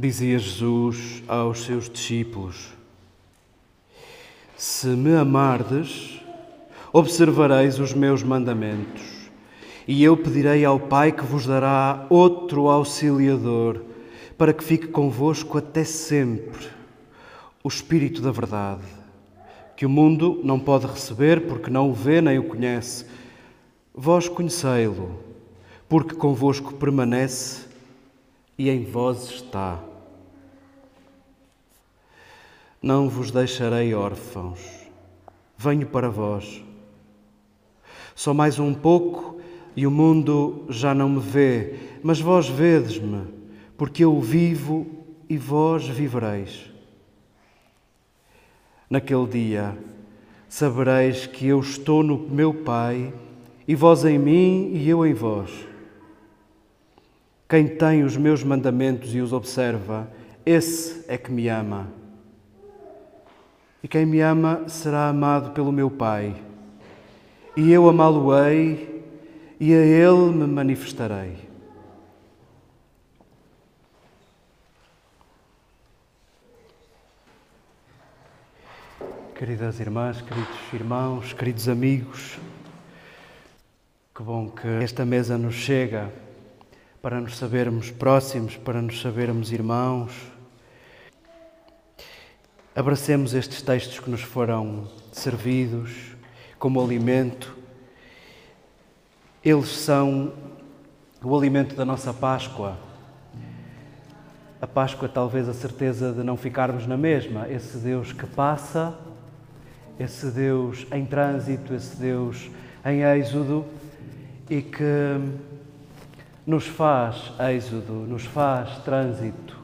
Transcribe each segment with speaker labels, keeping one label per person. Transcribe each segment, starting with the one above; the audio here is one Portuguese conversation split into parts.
Speaker 1: Dizia Jesus aos seus discípulos: Se me amardes, observareis os meus mandamentos, e eu pedirei ao Pai que vos dará outro auxiliador, para que fique convosco até sempre, o Espírito da Verdade, que o mundo não pode receber porque não o vê nem o conhece. Vós conhecei-lo, porque convosco permanece e em vós está. Não vos deixarei órfãos, venho para vós. Só mais um pouco e o mundo já não me vê, mas vós vedes-me, porque eu vivo e vós vivereis. Naquele dia sabereis que eu estou no meu Pai, e vós em mim e eu em vós. Quem tem os meus mandamentos e os observa, esse é que me ama. E quem me ama será amado pelo meu Pai, e eu amá-lo-ei e a ele me manifestarei. Queridas irmãs, queridos irmãos, queridos amigos, que bom que esta mesa nos chega para nos sabermos próximos, para nos sabermos irmãos Abracemos estes textos que nos foram servidos como alimento. Eles são o alimento da nossa Páscoa. A Páscoa, talvez, a certeza de não ficarmos na mesma. Esse Deus que passa, esse Deus em trânsito, esse Deus em êxodo e que nos faz êxodo, nos faz trânsito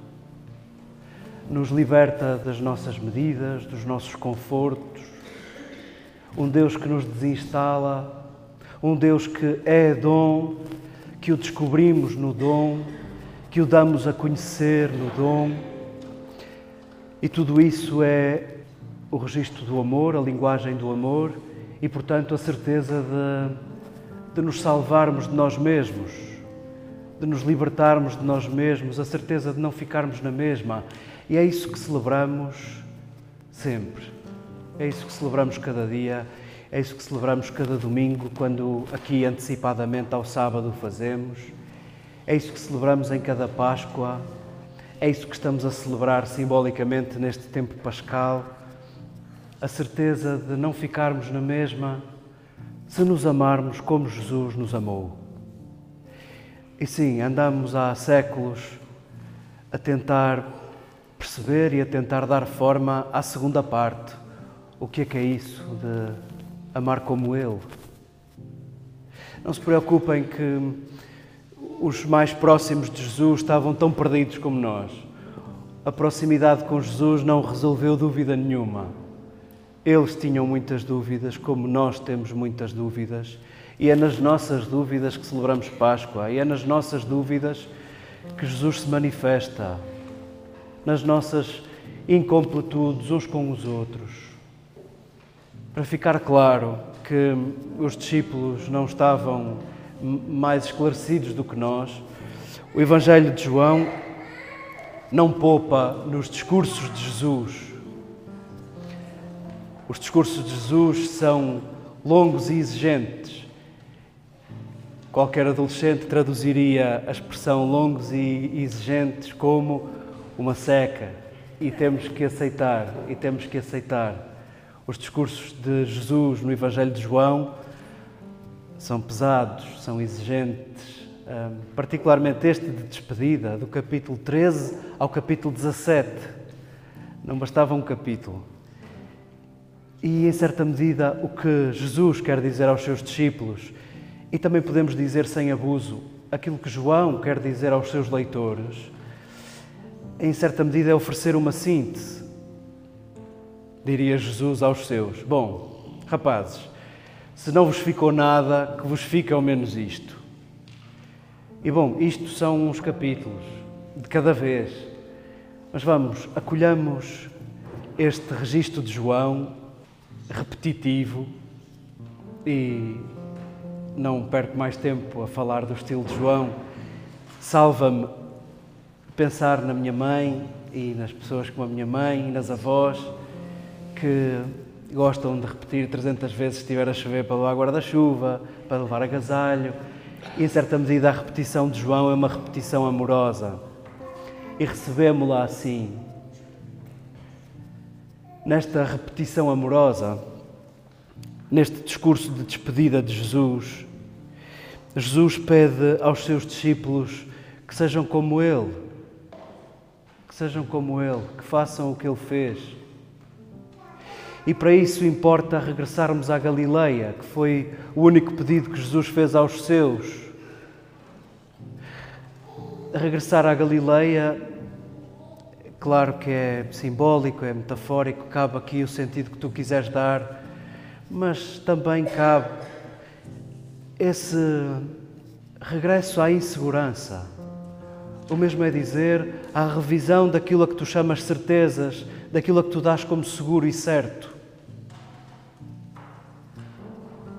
Speaker 1: nos liberta das nossas medidas, dos nossos confortos. Um Deus que nos desinstala, um Deus que é dom, que o descobrimos no dom, que o damos a conhecer no dom. E tudo isso é o registro do amor, a linguagem do amor e, portanto, a certeza de, de nos salvarmos de nós mesmos, de nos libertarmos de nós mesmos, a certeza de não ficarmos na mesma e é isso que celebramos sempre. É isso que celebramos cada dia, é isso que celebramos cada domingo, quando aqui antecipadamente ao sábado fazemos. É isso que celebramos em cada Páscoa. É isso que estamos a celebrar simbolicamente neste tempo pascal. A certeza de não ficarmos na mesma se nos amarmos como Jesus nos amou. E sim, andamos há séculos a tentar perceber e a tentar dar forma à segunda parte. O que é que é isso de amar como Ele? Não se preocupem que os mais próximos de Jesus estavam tão perdidos como nós. A proximidade com Jesus não resolveu dúvida nenhuma. Eles tinham muitas dúvidas, como nós temos muitas dúvidas, e é nas nossas dúvidas que celebramos Páscoa, e é nas nossas dúvidas que Jesus se manifesta, nas nossas incompletudes uns com os outros. Para ficar claro que os discípulos não estavam mais esclarecidos do que nós, o Evangelho de João não poupa nos discursos de Jesus. Os discursos de Jesus são longos e exigentes. Qualquer adolescente traduziria a expressão longos e exigentes como uma seca e temos que aceitar, e temos que aceitar. Os discursos de Jesus no Evangelho de João são pesados, são exigentes, particularmente este de despedida, do capítulo 13 ao capítulo 17. Não bastava um capítulo. E, em certa medida, o que Jesus quer dizer aos seus discípulos, e também podemos dizer sem abuso, aquilo que João quer dizer aos seus leitores, em certa medida, é oferecer uma síntese. Diria Jesus aos seus: Bom, rapazes, se não vos ficou nada, que vos fique ao menos isto. E bom, isto são uns capítulos de cada vez. Mas vamos, acolhamos este registro de João, repetitivo, e não perco mais tempo a falar do estilo de João. Salva-me pensar na minha mãe e nas pessoas como a minha mãe e nas avós que gostam de repetir 300 vezes se estiver a chover para levar guarda-chuva, para levar agasalho. E em certa medida a repetição de João é uma repetição amorosa. E recebemos-la assim. Nesta repetição amorosa, neste discurso de despedida de Jesus, Jesus pede aos seus discípulos que sejam como Ele, sejam como Ele, que façam o que Ele fez. E para isso importa regressarmos à Galileia, que foi o único pedido que Jesus fez aos seus. Regressar à Galileia, claro que é simbólico, é metafórico, cabe aqui o sentido que tu quiseres dar, mas também cabe esse regresso à insegurança. O mesmo é dizer à revisão daquilo a que tu chamas certezas, daquilo a que tu dás como seguro e certo.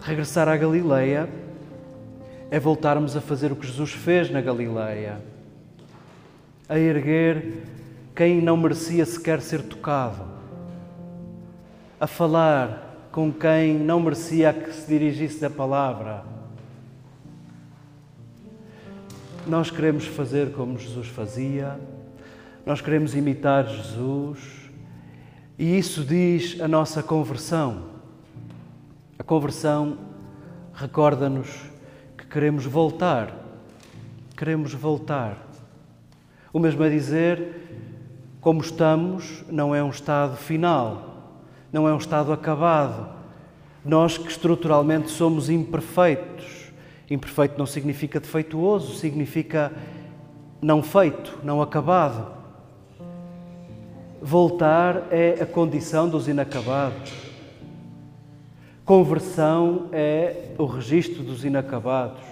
Speaker 1: Regressar à Galileia é voltarmos a fazer o que Jesus fez na Galileia, a erguer quem não merecia sequer ser tocado, a falar com quem não merecia que se dirigisse a palavra Nós queremos fazer como Jesus fazia, nós queremos imitar Jesus e isso diz a nossa conversão. A conversão recorda-nos que queremos voltar, queremos voltar. O mesmo é dizer, como estamos, não é um estado final, não é um estado acabado. Nós que estruturalmente somos imperfeitos, Imperfeito não significa defeituoso, significa não feito, não acabado. Voltar é a condição dos inacabados. Conversão é o registro dos inacabados.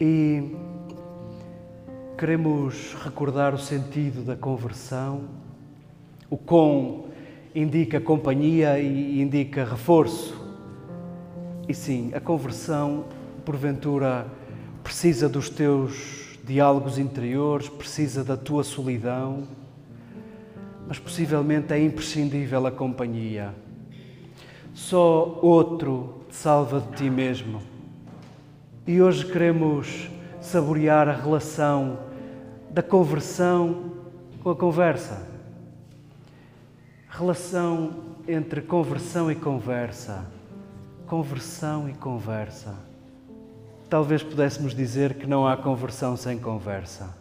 Speaker 1: E queremos recordar o sentido da conversão. O com indica companhia e indica reforço. E sim, a conversão, porventura, precisa dos teus diálogos interiores, precisa da tua solidão, mas possivelmente é imprescindível a companhia. Só outro te salva de ti mesmo. E hoje queremos saborear a relação da conversão com a conversa. Relação entre conversão e conversa conversão e conversa. Talvez pudéssemos dizer que não há conversão sem conversa.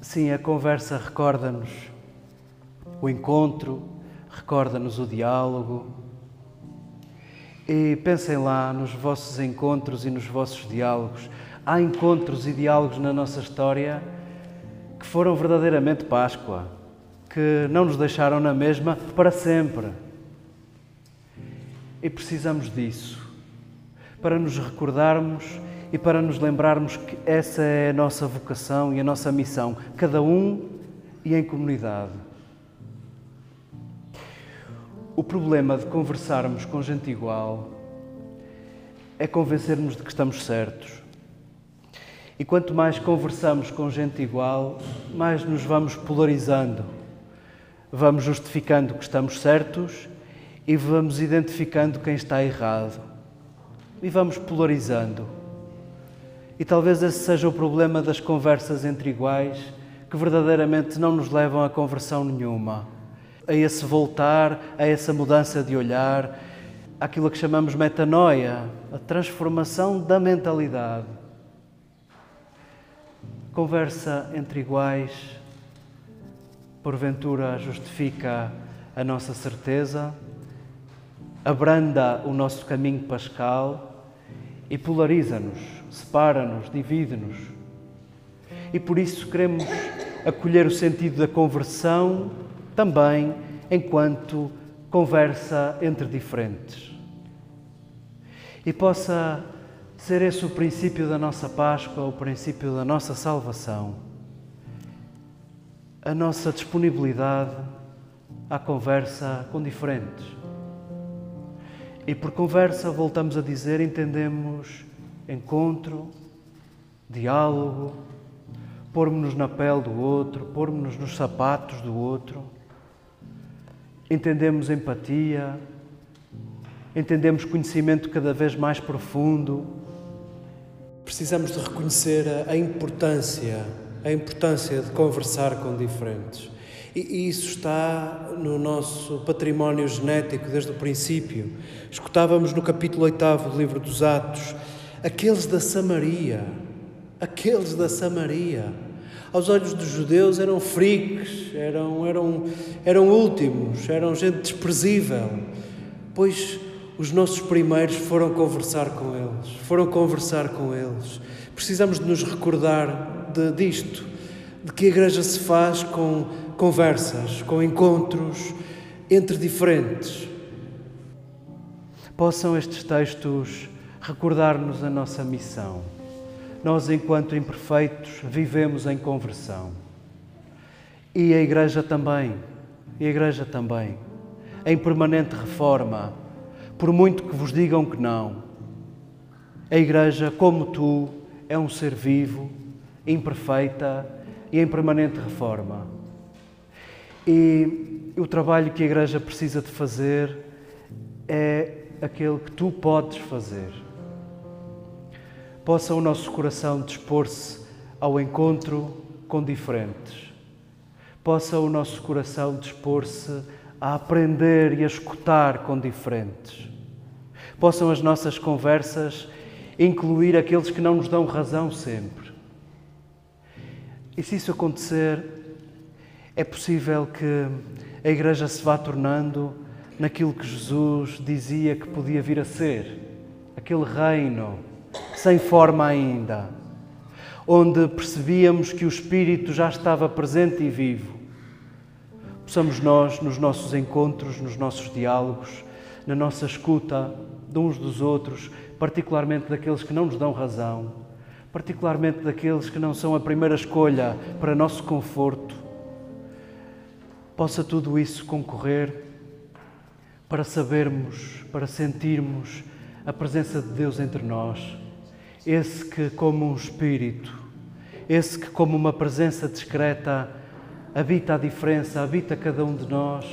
Speaker 1: Sim, a conversa recorda-nos o encontro, recorda-nos o diálogo. E pensem lá nos vossos encontros e nos vossos diálogos. Há encontros e diálogos na nossa história que foram verdadeiramente Páscoa, que não nos deixaram na mesma para sempre e precisamos disso para nos recordarmos e para nos lembrarmos que essa é a nossa vocação e a nossa missão, cada um e em comunidade. O problema de conversarmos com gente igual é convencermos de que estamos certos. E quanto mais conversamos com gente igual, mais nos vamos polarizando. Vamos justificando que estamos certos e vamos identificando quem está errado e vamos polarizando. E talvez esse seja o problema das conversas entre iguais que verdadeiramente não nos levam a conversão nenhuma, a esse voltar, a essa mudança de olhar, aquilo que chamamos metanoia, a transformação da mentalidade. Conversa entre iguais, porventura, justifica a nossa certeza, abranda o nosso caminho pascal e polariza-nos, separa-nos, divide-nos. E por isso queremos acolher o sentido da conversão também enquanto conversa entre diferentes. E possa ser esse o princípio da nossa Páscoa, o princípio da nossa salvação. A nossa disponibilidade à conversa com diferentes e por conversa, voltamos a dizer, entendemos encontro, diálogo, pormos-nos na pele do outro, pormos-nos nos sapatos do outro, entendemos empatia, entendemos conhecimento cada vez mais profundo.
Speaker 2: Precisamos de reconhecer a importância, a importância de conversar com diferentes. E isso está no nosso património genético desde o princípio. Escutávamos no capítulo 8 do livro dos Atos, aqueles da Samaria, aqueles da Samaria. Aos olhos dos judeus eram freaks, eram, eram, eram últimos, eram gente desprezível, pois os nossos primeiros foram conversar com eles, foram conversar com eles. Precisamos de nos recordar de, disto, de que a igreja se faz com conversas, com encontros entre diferentes.
Speaker 1: Possam estes textos recordar-nos a nossa missão. Nós, enquanto imperfeitos, vivemos em conversão. E a Igreja também, e a Igreja também, em permanente reforma, por muito que vos digam que não. A Igreja, como tu, é um ser vivo, imperfeita e em permanente reforma. E o trabalho que a Igreja precisa de fazer é aquele que tu podes fazer. Possa o nosso coração dispor-se ao encontro com diferentes. Possa o nosso coração dispor-se a aprender e a escutar com diferentes. Possam as nossas conversas incluir aqueles que não nos dão razão sempre. E se isso acontecer, é possível que a Igreja se vá tornando naquilo que Jesus dizia que podia vir a ser aquele reino sem forma ainda, onde percebíamos que o Espírito já estava presente e vivo. Possamos nós, nos nossos encontros, nos nossos diálogos, na nossa escuta de uns dos outros, particularmente daqueles que não nos dão razão, particularmente daqueles que não são a primeira escolha para nosso conforto, possa tudo isso concorrer para sabermos, para sentirmos a presença de Deus entre nós, esse que, como um espírito, esse que, como uma presença discreta, habita a diferença, habita cada um de nós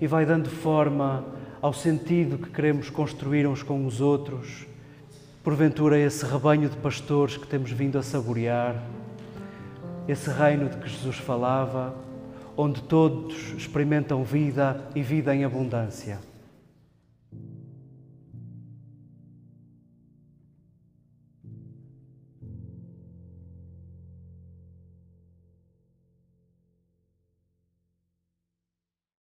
Speaker 1: e vai dando forma ao sentido que queremos construir uns com os outros. Porventura, esse rebanho de pastores que temos vindo a saborear, esse reino de que Jesus falava onde todos experimentam vida e vida em abundância.